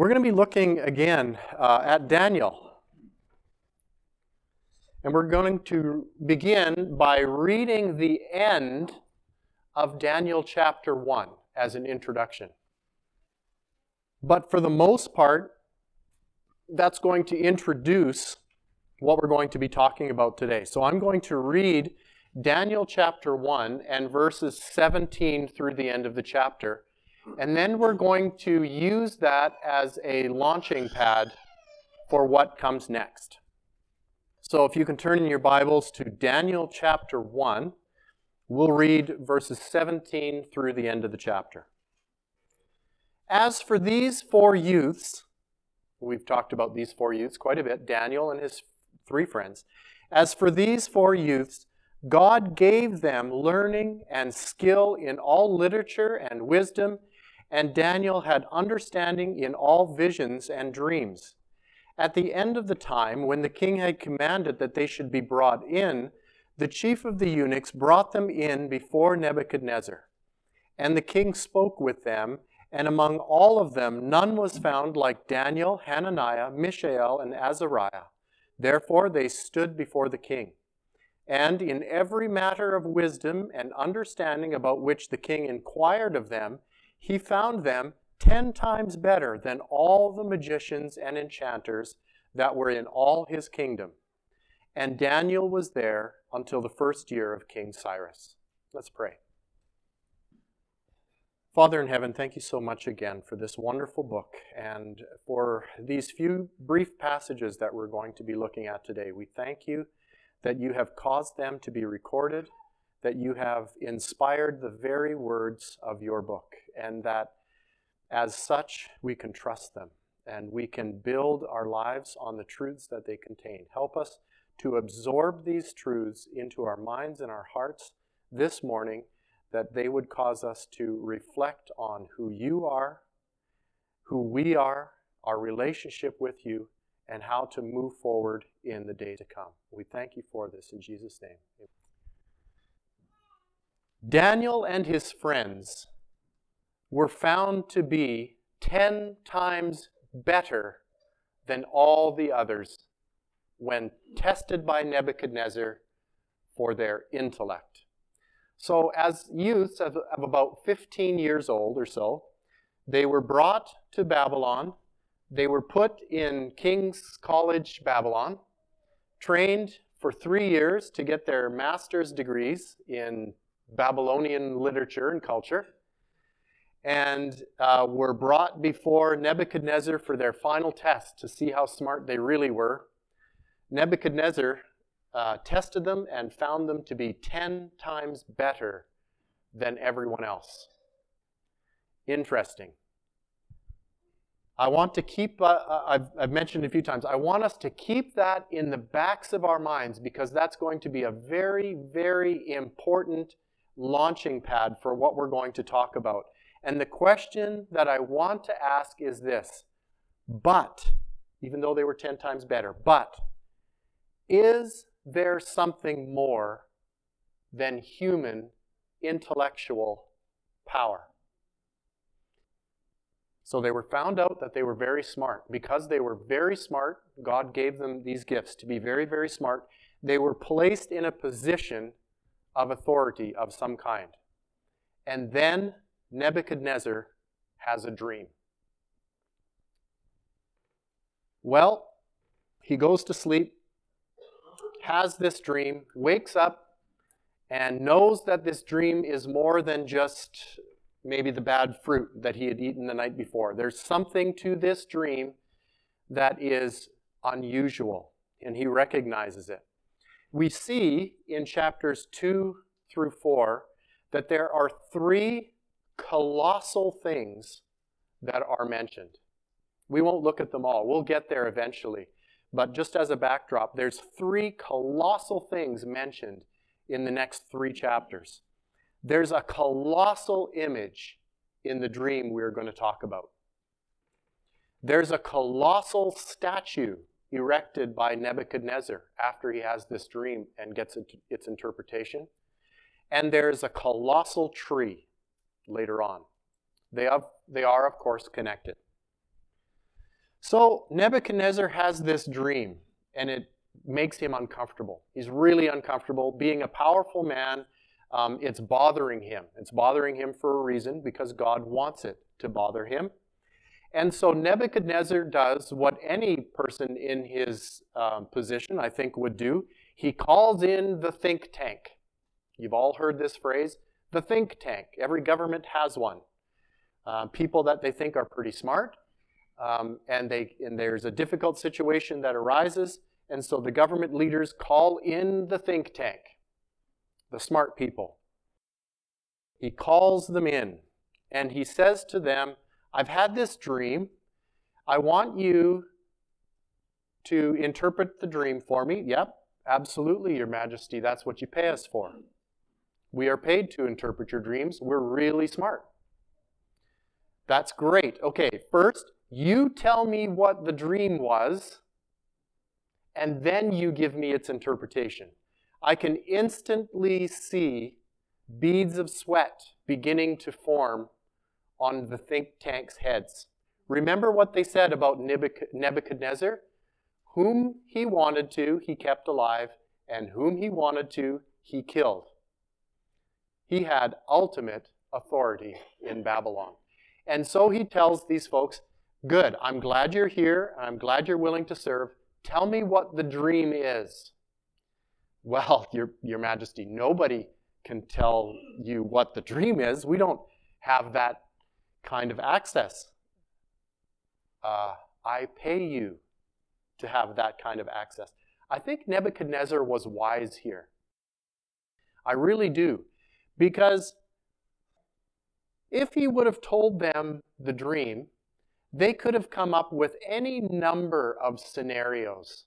We're going to be looking again uh, at Daniel. And we're going to begin by reading the end of Daniel chapter 1 as an introduction. But for the most part, that's going to introduce what we're going to be talking about today. So I'm going to read Daniel chapter 1 and verses 17 through the end of the chapter. And then we're going to use that as a launching pad for what comes next. So if you can turn in your Bibles to Daniel chapter 1, we'll read verses 17 through the end of the chapter. As for these four youths, we've talked about these four youths quite a bit, Daniel and his three friends. As for these four youths, God gave them learning and skill in all literature and wisdom, and Daniel had understanding in all visions and dreams. At the end of the time, when the king had commanded that they should be brought in, the chief of the eunuchs brought them in before Nebuchadnezzar. And the king spoke with them, and among all of them none was found like Daniel, Hananiah, Mishael, and Azariah. Therefore they stood before the king. And in every matter of wisdom and understanding about which the king inquired of them, he found them ten times better than all the magicians and enchanters that were in all his kingdom. And Daniel was there until the first year of King Cyrus. Let's pray. Father in heaven, thank you so much again for this wonderful book and for these few brief passages that we're going to be looking at today. We thank you that you have caused them to be recorded, that you have inspired the very words of your book, and that as such we can trust them and we can build our lives on the truths that they contain. Help us to absorb these truths into our minds and our hearts this morning, that they would cause us to reflect on who you are, who we are, our relationship with you, and how to move forward in the day to come. We thank you for this in Jesus' name. Daniel and his friends were found to be 10 times better than all the others when tested by Nebuchadnezzar for their intellect. So, as youths of, of about 15 years old or so, they were brought to Babylon they were put in King's College, Babylon, trained for three years to get their master's degrees in Babylonian literature and culture, and uh, were brought before Nebuchadnezzar for their final test to see how smart they really were. Nebuchadnezzar uh, tested them and found them to be 10 times better than everyone else. Interesting. I want to keep, uh, uh, I've, I've mentioned a few times, I want us to keep that in the backs of our minds because that's going to be a very, very important launching pad for what we're going to talk about. And the question that I want to ask is this but, even though they were 10 times better, but, is there something more than human intellectual power? So they were found out that they were very smart. Because they were very smart, God gave them these gifts to be very, very smart. They were placed in a position of authority of some kind. And then Nebuchadnezzar has a dream. Well, he goes to sleep, has this dream, wakes up, and knows that this dream is more than just maybe the bad fruit that he had eaten the night before. There's something to this dream that is unusual, and he recognizes it. We see in chapters 2 through 4 that there are three colossal things that are mentioned. We won't look at them all, we'll get there eventually. But just as a backdrop, there's three colossal things mentioned in the next three chapters. There's a colossal image in the dream we're going to talk about. There's a colossal statue erected by Nebuchadnezzar after he has this dream and gets its interpretation. And there's a colossal tree later on. They, have, they are, of course, connected. So Nebuchadnezzar has this dream, and it makes him uncomfortable. He's really uncomfortable. Being a powerful man, um, it's bothering him. It's bothering him for a reason because God wants it to bother him. And so Nebuchadnezzar does what any person in his um, position, I think, would do. He calls in the think tank. You've all heard this phrase the think tank. Every government has one. Uh, people that they think are pretty smart, um, and, they, and there's a difficult situation that arises, and so the government leaders call in the think tank, the smart people. He calls them in, and he says to them, I've had this dream. I want you to interpret the dream for me. Yep, absolutely, Your Majesty. That's what you pay us for. We are paid to interpret your dreams. We're really smart. That's great. Okay, first, you tell me what the dream was, and then you give me its interpretation. I can instantly see beads of sweat beginning to form on the think tank's heads. Remember what they said about Nebuchadnezzar? Whom he wanted to, he kept alive, and whom he wanted to, he killed. He had ultimate authority in Babylon. And so he tells these folks, Good, I'm glad you're here. I'm glad you're willing to serve. Tell me what the dream is. Well, Your, Your Majesty, nobody can tell you what the dream is. We don't have that kind of access. Uh, I pay you to have that kind of access. I think Nebuchadnezzar was wise here. I really do. Because if he would have told them the dream, they could have come up with any number of scenarios.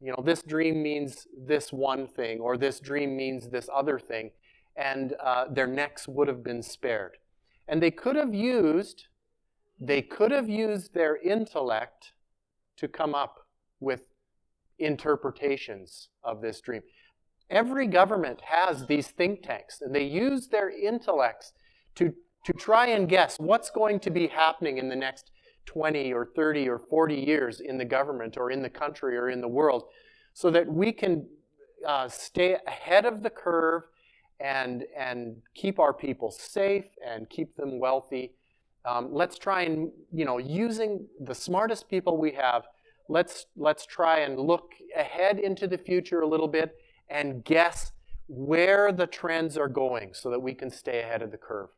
You know, this dream means this one thing, or this dream means this other thing, and uh, their necks would have been spared. And they could have used, they could have used their intellect to come up with interpretations of this dream. Every government has these think tanks, and they use their intellects to, to try and guess what's going to be happening in the next 20 or 30 or 40 years in the government or in the country or in the world so that we can uh, stay ahead of the curve and, and keep our people safe and keep them wealthy. Um, let's try and, you know, using the smartest people we have, let's, let's try and look ahead into the future a little bit and guess where the trends are going so that we can stay ahead of the curve.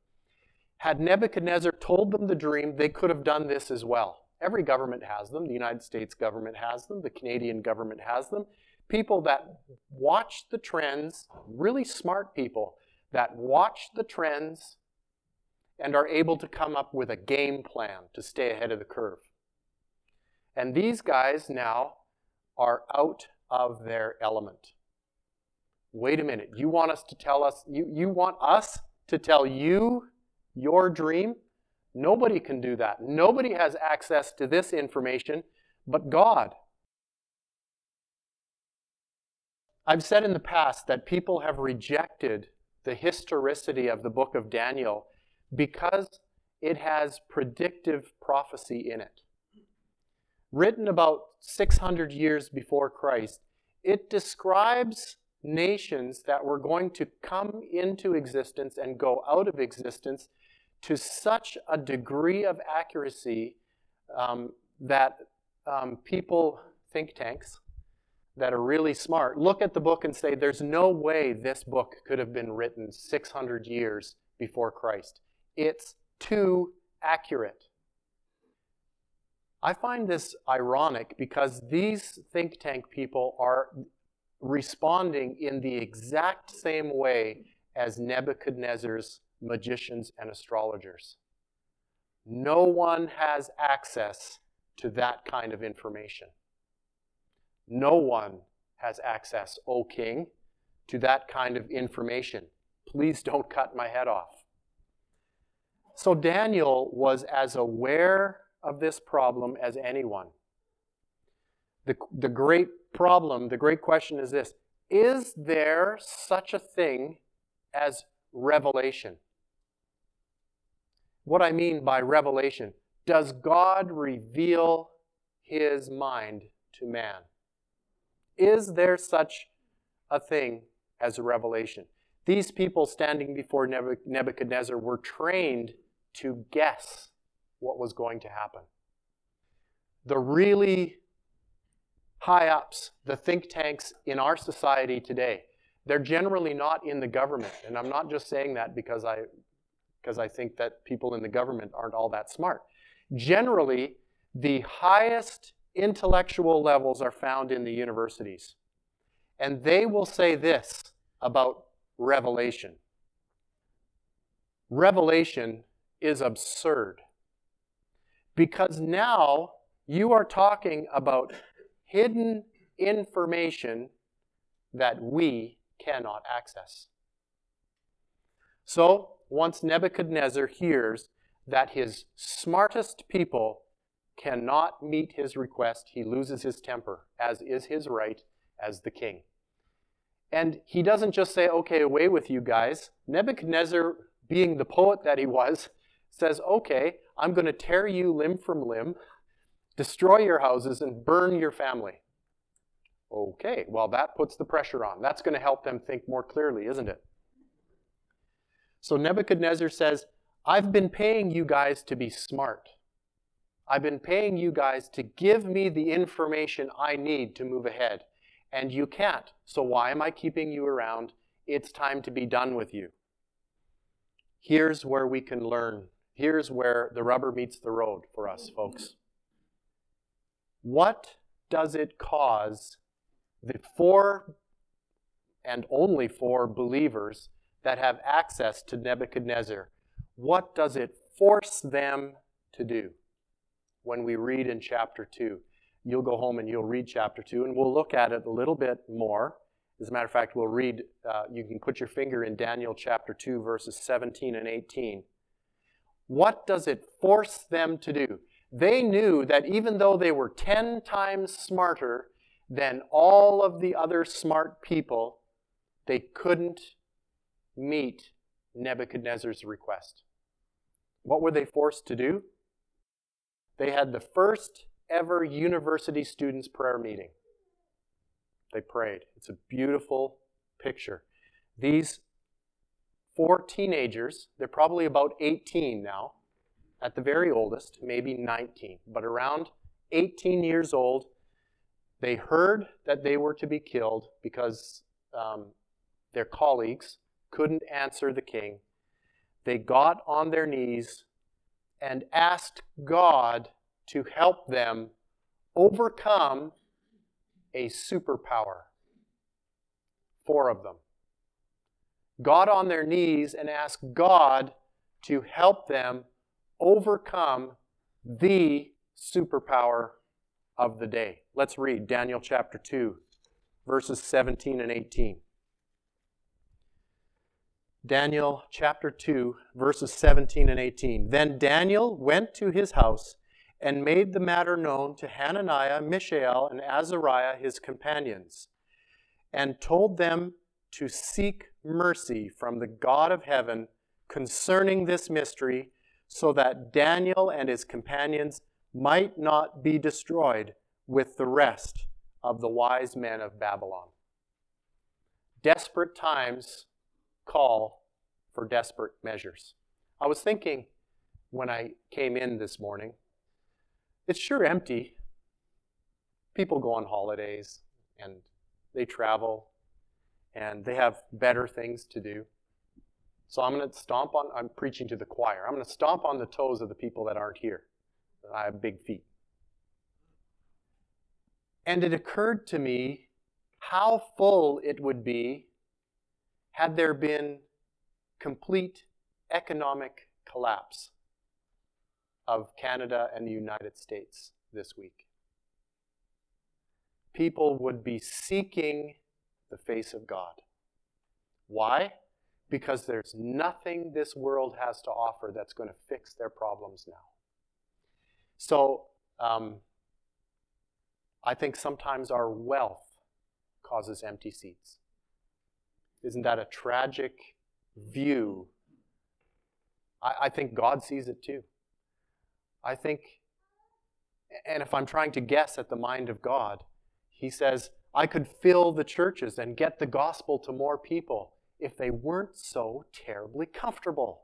Had Nebuchadnezzar told them the dream, they could have done this as well. Every government has them. The United States government has them. The Canadian government has them people that watch the trends, really smart people that watch the trends and are able to come up with a game plan to stay ahead of the curve. And these guys now are out of their element. Wait a minute, you want us to tell us, you, you want us to tell you your dream? Nobody can do that. Nobody has access to this information but God. I've said in the past that people have rejected the historicity of the book of Daniel because it has predictive prophecy in it. Written about 600 years before Christ, it describes nations that were going to come into existence and go out of existence to such a degree of accuracy um, that um, people, think tanks, that are really smart look at the book and say, there's no way this book could have been written 600 years before Christ. It's too accurate. I find this ironic because these think tank people are responding in the exact same way as Nebuchadnezzar's magicians and astrologers. No one has access to that kind of information. No one has access, O king, to that kind of information. Please don't cut my head off. So Daniel was as aware of this problem as anyone. The, the great problem, the great question is this Is there such a thing as revelation? What I mean by revelation, does God reveal his mind to man? Is there such a thing as a revelation? These people standing before Nebuchadnezzar were trained to guess what was going to happen. The really high ups, the think tanks in our society today, they're generally not in the government. And I'm not just saying that because I, because I think that people in the government aren't all that smart. Generally, the highest intellectual levels are found in the universities. And they will say this about revelation revelation is absurd. Because now you are talking about hidden information that we cannot access. So, once Nebuchadnezzar hears that his smartest people cannot meet his request, he loses his temper, as is his right as the king. And he doesn't just say, okay, away with you guys. Nebuchadnezzar, being the poet that he was, says, okay, I'm going to tear you limb from limb, destroy your houses, and burn your family. Okay, well, that puts the pressure on. That's going to help them think more clearly, isn't it? So Nebuchadnezzar says, I've been paying you guys to be smart. I've been paying you guys to give me the information I need to move ahead. And you can't. So why am I keeping you around? It's time to be done with you. Here's where we can learn. Here's where the rubber meets the road for us, folks. What does it cause the four and only four believers that have access to Nebuchadnezzar? What does it force them to do? When we read in chapter 2, you'll go home and you'll read chapter 2, and we'll look at it a little bit more. As a matter of fact, we'll read, uh, you can put your finger in Daniel chapter 2, verses 17 and 18. What does it force them to do? They knew that even though they were 10 times smarter than all of the other smart people, they couldn't meet Nebuchadnezzar's request. What were they forced to do? They had the first ever university students' prayer meeting. They prayed. It's a beautiful picture. These four teenagers, they're probably about 18 now, at the very oldest, maybe 19, but around 18 years old, they heard that they were to be killed because um, their colleagues couldn't answer the king. They got on their knees and asked God to help them overcome a superpower. Four of them. Got on their knees and asked God to help them overcome the superpower of the day. Let's read Daniel chapter 2, verses 17 and 18. Daniel chapter 2, verses 17 and 18. Then Daniel went to his house and made the matter known to Hananiah, Mishael, and Azariah, his companions, and told them to seek mercy from the God of heaven concerning this mystery, so that Daniel and his companions might not be destroyed with the rest of the wise men of Babylon. Desperate times call for desperate measures. I was thinking when I came in this morning, it's sure empty. People go on holidays and they travel and they have better things to do. So I'm going to stomp on, I'm preaching to the choir. I'm going to stomp on the toes of the people that aren't here. I have big feet. And it occurred to me how full it would be had there been complete economic collapse of Canada and the United States this week. People would be seeking the face of God. Why? Because there's nothing this world has to offer that's going to fix their problems now. So, um, I think sometimes our wealth causes empty seats. Isn't that a tragic view? I, I think God sees it too. I think, and if I'm trying to guess at the mind of God, he says, I could fill the churches and get the gospel to more people if they weren't so terribly comfortable.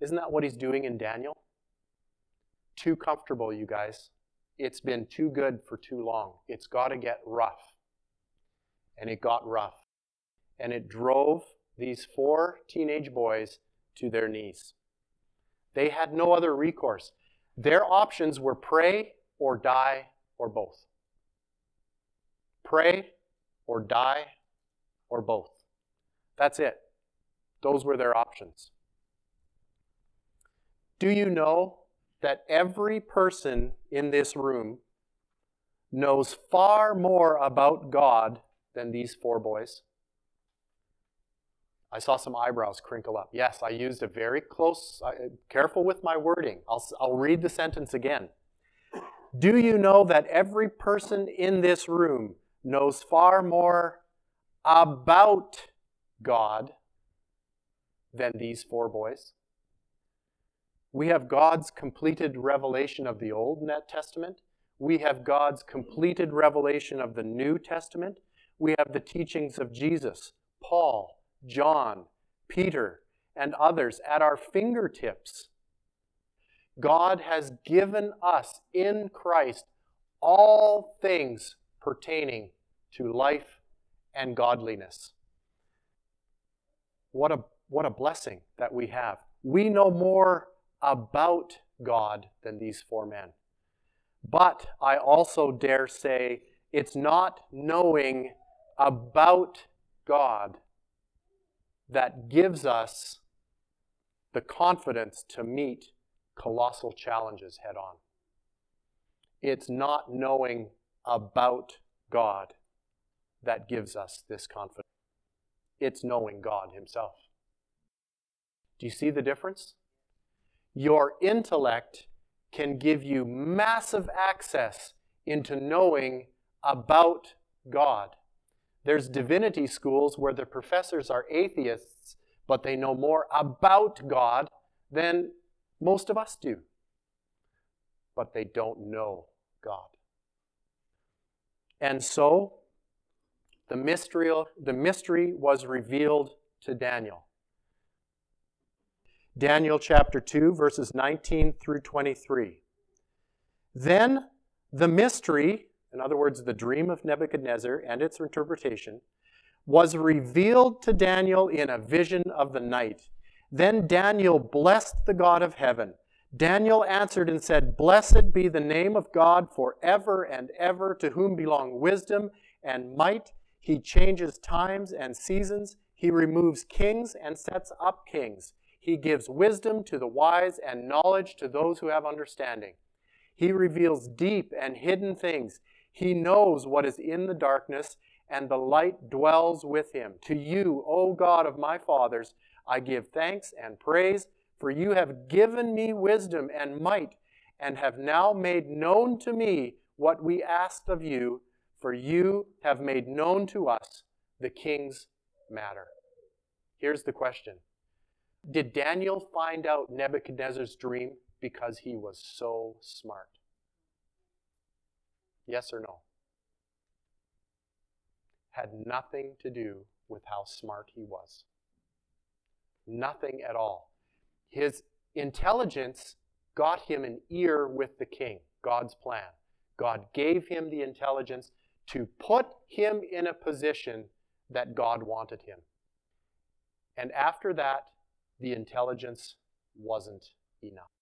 Isn't that what he's doing in Daniel? Too comfortable, you guys. It's been too good for too long. It's got to get rough. And it got rough. And it drove these four teenage boys to their knees. They had no other recourse. Their options were pray or die or both. Pray or die or both. That's it. Those were their options. Do you know that every person in this room knows far more about God than these four boys? I saw some eyebrows crinkle up. Yes, I used a very close, uh, careful with my wording. I'll, I'll read the sentence again. Do you know that every person in this room knows far more about God than these four boys? We have God's completed revelation of the Old Testament. We have God's completed revelation of the New Testament. We have the teachings of Jesus, Paul, John, Peter, and others at our fingertips. God has given us in Christ all things pertaining to life and godliness. What a, what a blessing that we have. We know more about God than these four men. But I also dare say it's not knowing about God that gives us the confidence to meet colossal challenges head on. It's not knowing about God that gives us this confidence. It's knowing God Himself. Do you see the difference? Your intellect can give you massive access into knowing about God. There's divinity schools where the professors are atheists, but they know more about God than most of us do. But they don't know God. And so, the mystery, the mystery was revealed to Daniel. Daniel chapter 2, verses 19 through 23. Then the mystery, in other words, the dream of Nebuchadnezzar and its interpretation, was revealed to Daniel in a vision of the night. Then Daniel blessed the God of heaven. Daniel answered and said, Blessed be the name of God forever and ever, to whom belong wisdom and might. He changes times and seasons. He removes kings and sets up kings. He gives wisdom to the wise and knowledge to those who have understanding. He reveals deep and hidden things. He knows what is in the darkness, and the light dwells with him. To you, O God of my fathers, I give thanks and praise, for you have given me wisdom and might, and have now made known to me what we asked of you, for you have made known to us the king's matter. Here's the question did Daniel find out Nebuchadnezzar's dream because he was so smart? Yes or no? Had nothing to do with how smart he was. Nothing at all. His intelligence got him an ear with the king, God's plan. God gave him the intelligence to put him in a position that God wanted him. And after that, the intelligence wasn't enough.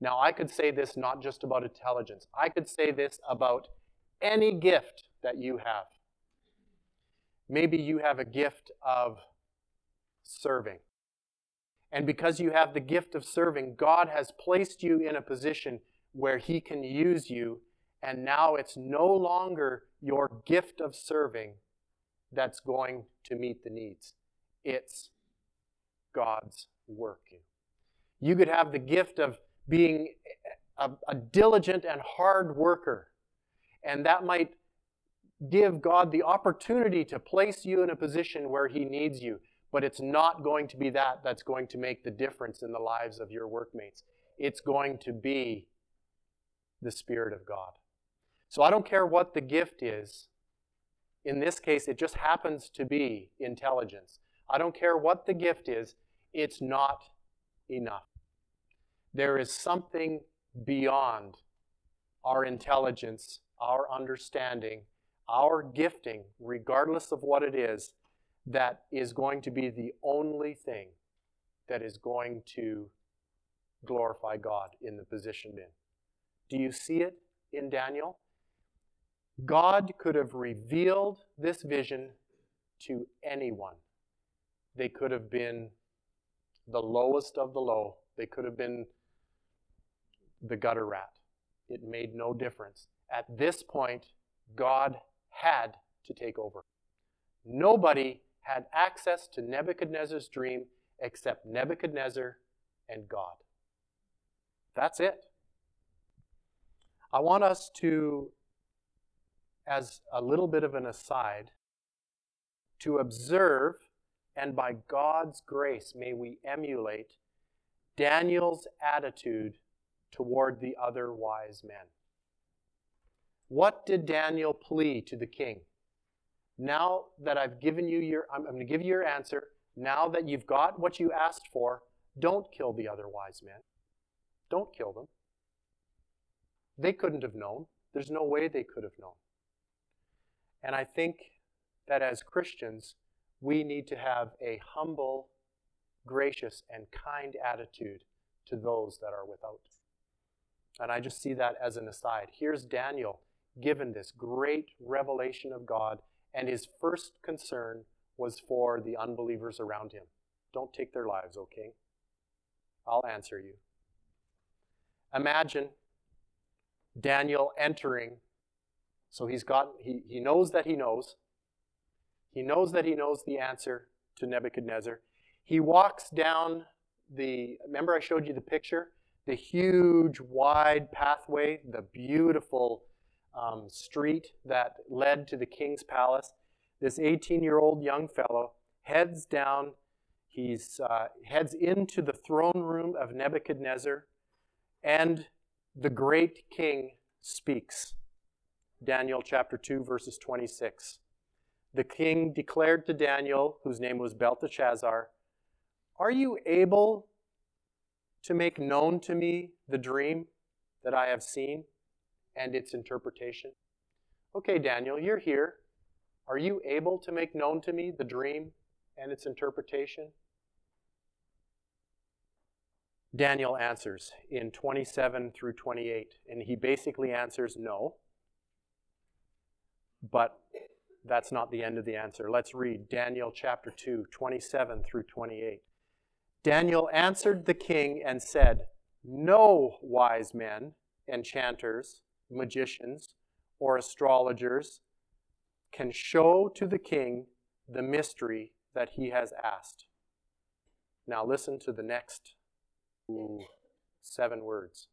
Now, I could say this not just about intelligence, I could say this about any gift that you have. Maybe you have a gift of serving. And because you have the gift of serving, God has placed you in a position where He can use you, and now it's no longer your gift of serving that's going to meet the needs. It's God's working. You could have the gift of being a, a diligent and hard worker, and that might give God the opportunity to place you in a position where He needs you. But it's not going to be that that's going to make the difference in the lives of your workmates. it's going to be the Spirit of God. So I don't care what the gift is. In this case, it just happens to be intelligence. I don't care what the gift is, it's not enough. There is something beyond our intelligence, our understanding, our gifting, regardless of what it is, that is going to be the only thing that is going to glorify God in the position in. Do you see it in Daniel? God could have revealed this vision to anyone. They could have been the lowest of the low. They could have been the gutter rat. It made no difference. At this point, God had to take over. Nobody had access to Nebuchadnezzar's dream except Nebuchadnezzar and God. That's it. I want us to, as a little bit of an aside, to observe and by God's grace may we emulate Daniel's attitude toward the other wise men. What did Daniel plead to the king? Now that I've given you your, I'm, I'm going to give you your answer. Now that you've got what you asked for, don't kill the other wise men. Don't kill them. They couldn't have known. There's no way they could have known. And I think that as Christians, we need to have a humble, gracious, and kind attitude to those that are without. And I just see that as an aside. Here's Daniel given this great revelation of God, and his first concern was for the unbelievers around him. Don't take their lives, okay? I'll answer you. Imagine Daniel entering. So he's got he, he knows that he knows. He knows that he knows the answer to Nebuchadnezzar. He walks down the remember I showed you the picture? The huge wide pathway, the beautiful um, street that led to the king's palace. This 18 year old young fellow heads down, he's uh, heads into the throne room of Nebuchadnezzar, and the great king speaks. Daniel chapter 2, verses 26. The king declared to Daniel, whose name was Belteshazzar, Are you able to make known to me the dream that I have seen and its interpretation? Okay, Daniel, you're here. Are you able to make known to me the dream and its interpretation? Daniel answers in 27 through 28, and he basically answers no. But that's not the end of the answer. Let's read Daniel chapter 2, 27 through 28. Daniel answered the king and said, No wise men, enchanters, magicians, or astrologers can show to the king the mystery that he has asked. Now listen to the next ooh, seven words.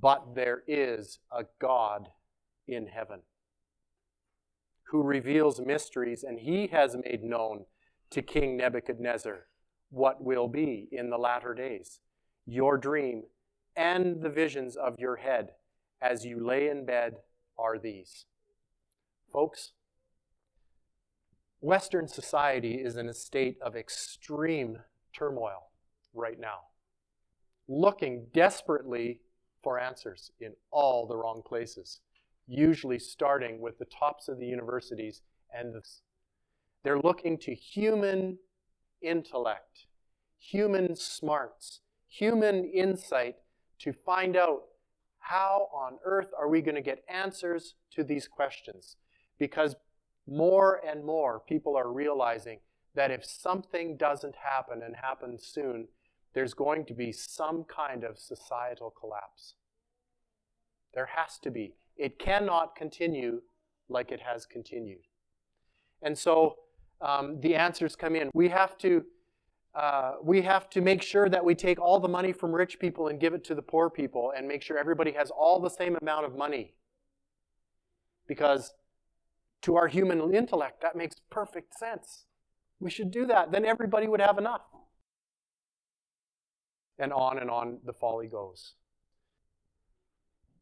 But there is a God in heaven who reveals mysteries, and he has made known to King Nebuchadnezzar what will be in the latter days. Your dream and the visions of your head as you lay in bed are these. Folks, Western society is in a state of extreme turmoil right now, looking desperately for answers in all the wrong places, usually starting with the tops of the universities and the, they're looking to human intellect, human smarts, human insight to find out how on earth are we going to get answers to these questions? Because more and more people are realizing that if something doesn't happen and happens soon, there's going to be some kind of societal collapse. There has to be. It cannot continue like it has continued. And so um, the answers come in. We have to uh, we have to make sure that we take all the money from rich people and give it to the poor people and make sure everybody has all the same amount of money. Because to our human intellect, that makes perfect sense. We should do that. Then everybody would have enough. And on and on the folly goes.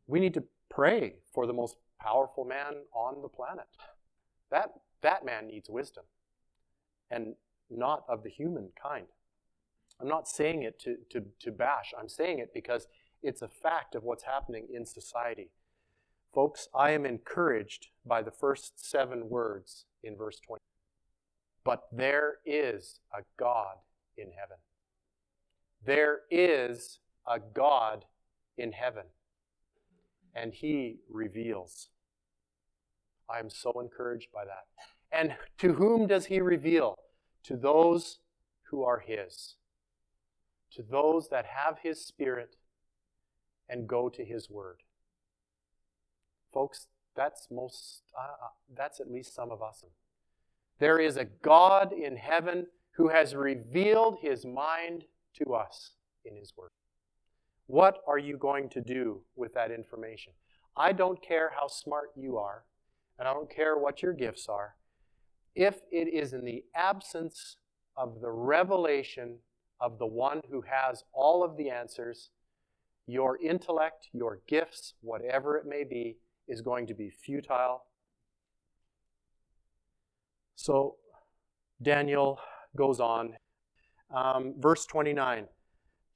We need to pray for the most powerful man on the planet. That, that man needs wisdom, and not of the human kind. I'm not saying it to, to, to bash, I'm saying it because it's a fact of what's happening in society. Folks, I am encouraged by the first seven words in verse 20. But there is a God in heaven. There is a God in heaven, and He reveals. I am so encouraged by that. And to whom does He reveal? To those who are His, to those that have His Spirit and go to His Word. Folks, that's most, uh, that's at least some of us. There is a God in heaven who has revealed his mind to us in his word. What are you going to do with that information? I don't care how smart you are, and I don't care what your gifts are. If it is in the absence of the revelation of the one who has all of the answers, your intellect, your gifts, whatever it may be, is going to be futile. So Daniel goes on. Um, verse 29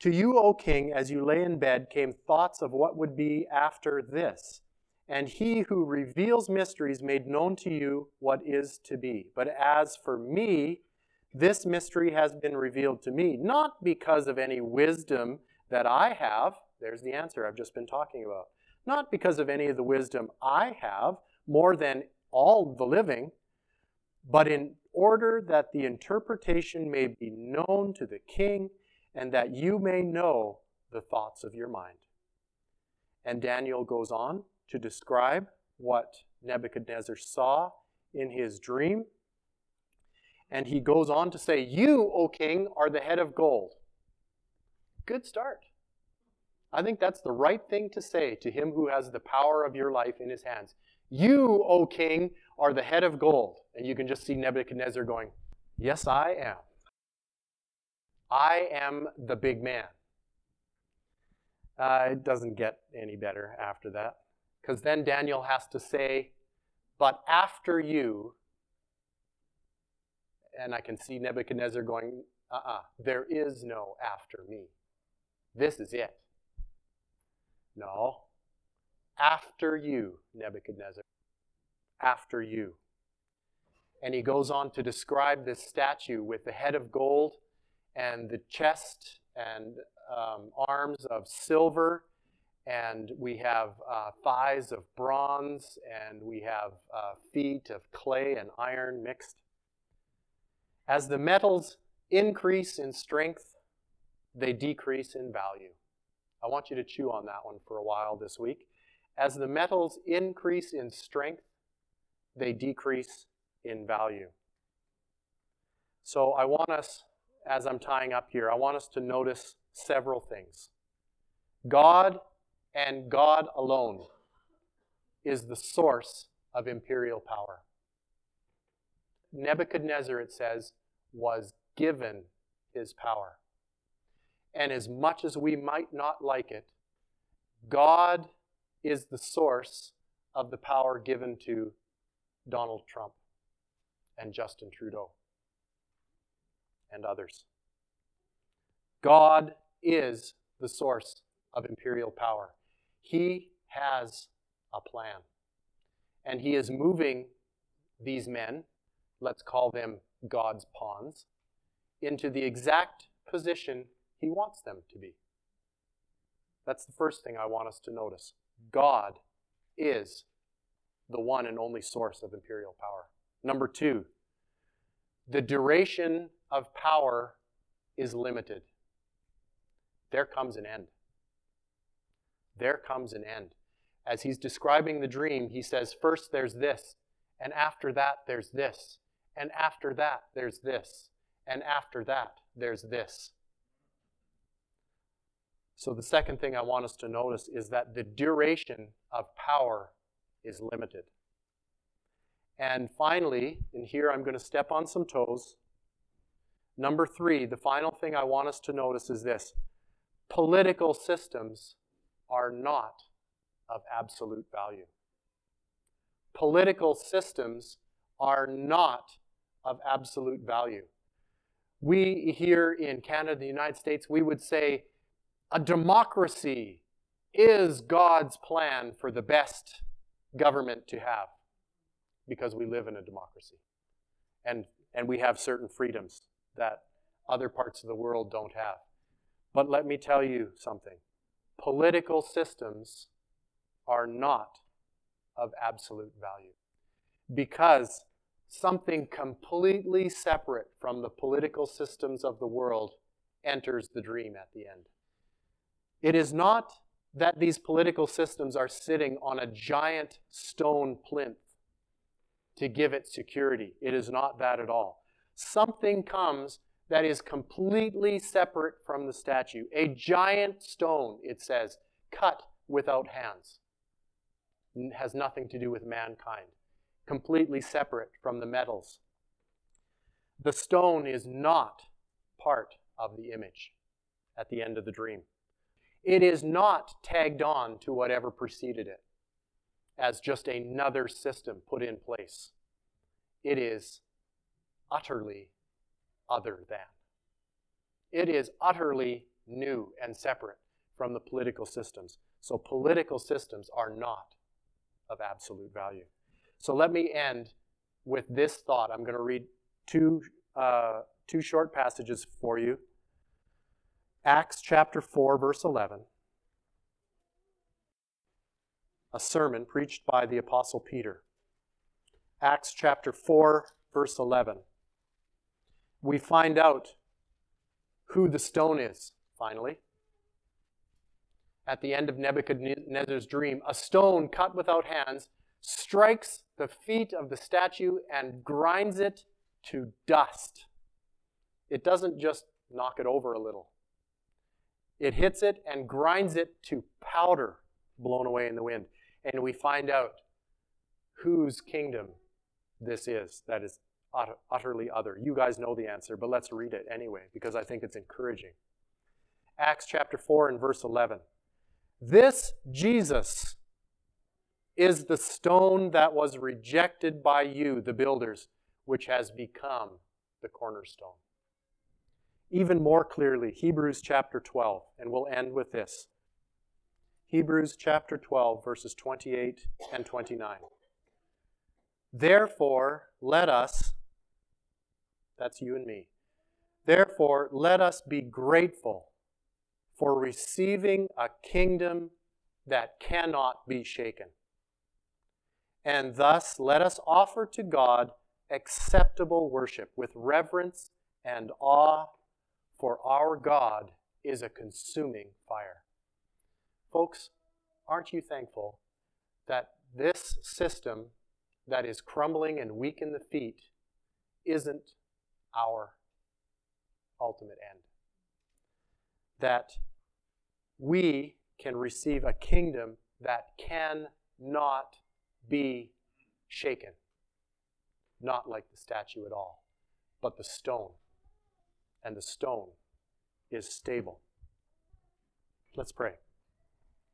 To you, O king, as you lay in bed, came thoughts of what would be after this. And he who reveals mysteries made known to you what is to be. But as for me, this mystery has been revealed to me, not because of any wisdom that I have. There's the answer I've just been talking about not because of any of the wisdom I have, more than all the living, but in order that the interpretation may be known to the king and that you may know the thoughts of your mind. And Daniel goes on to describe what Nebuchadnezzar saw in his dream. And he goes on to say, You, O king, are the head of gold. Good start. I think that's the right thing to say to him who has the power of your life in his hands. You, O king, are the head of gold. And you can just see Nebuchadnezzar going, Yes, I am. I am the big man. Uh, it doesn't get any better after that. Because then Daniel has to say, But after you, and I can see Nebuchadnezzar going, Uh uh-uh, uh, there is no after me. This is it. No. After you, Nebuchadnezzar. After you. And he goes on to describe this statue with the head of gold and the chest and um, arms of silver. And we have uh, thighs of bronze, and we have uh, feet of clay and iron mixed. As the metals increase in strength, they decrease in value. I want you to chew on that one for a while this week. As the metals increase in strength, they decrease in value. So I want us, as I'm tying up here, I want us to notice several things. God and God alone is the source of imperial power. Nebuchadnezzar, it says, was given his power. And as much as we might not like it, God is the source of the power given to Donald Trump and Justin Trudeau and others. God is the source of imperial power. He has a plan. And he is moving these men, let's call them God's pawns, into the exact position he wants them to be. That's the first thing I want us to notice. God is the one and only source of imperial power. Number two, the duration of power is limited. There comes an end. There comes an end. As he's describing the dream, he says, First there's this, and after that there's this, and after that there's this, and after that there's this. So, the second thing I want us to notice is that the duration of power is limited. And finally, and here I'm going to step on some toes. Number three, the final thing I want us to notice is this political systems are not of absolute value. Political systems are not of absolute value. We here in Canada, the United States, we would say a democracy is God's plan for the best government to have because we live in a democracy. And, and we have certain freedoms that other parts of the world don't have. But let me tell you something political systems are not of absolute value because something completely separate from the political systems of the world enters the dream at the end. It is not that these political systems are sitting on a giant stone plinth to give it security. It is not that at all. Something comes that is completely separate from the statue. A giant stone, it says, cut without hands. Has nothing to do with mankind. Completely separate from the metals. The stone is not part of the image at the end of the dream. It is not tagged on to whatever preceded it as just another system put in place. It is utterly other than. It is utterly new and separate from the political systems. So political systems are not of absolute value. So let me end with this thought. I'm going to read two, uh, two short passages for you. Acts chapter 4, verse 11. A sermon preached by the Apostle Peter. Acts chapter 4, verse 11. We find out who the stone is, finally. At the end of Nebuchadnezzar's dream, a stone cut without hands strikes the feet of the statue and grinds it to dust. It doesn't just knock it over a little, it hits it and grinds it to powder blown away in the wind. And we find out whose kingdom this is that is utterly other. You guys know the answer, but let's read it anyway because I think it's encouraging. Acts chapter 4 and verse 11. This Jesus is the stone that was rejected by you, the builders, which has become the cornerstone even more clearly Hebrews chapter 12, and we'll end with this. Hebrews chapter 12, verses 28 and 29. Therefore, let us, that's you and me, therefore, let us be grateful for receiving a kingdom that cannot be shaken. And thus, let us offer to God acceptable worship with reverence and awe for our God is a consuming fire. Folks, aren't you thankful that this system that is crumbling and weak in the feet isn't our ultimate end? That we can receive a kingdom that cannot be shaken. Not like the statue at all, but the stone and the stone is stable. Let's pray.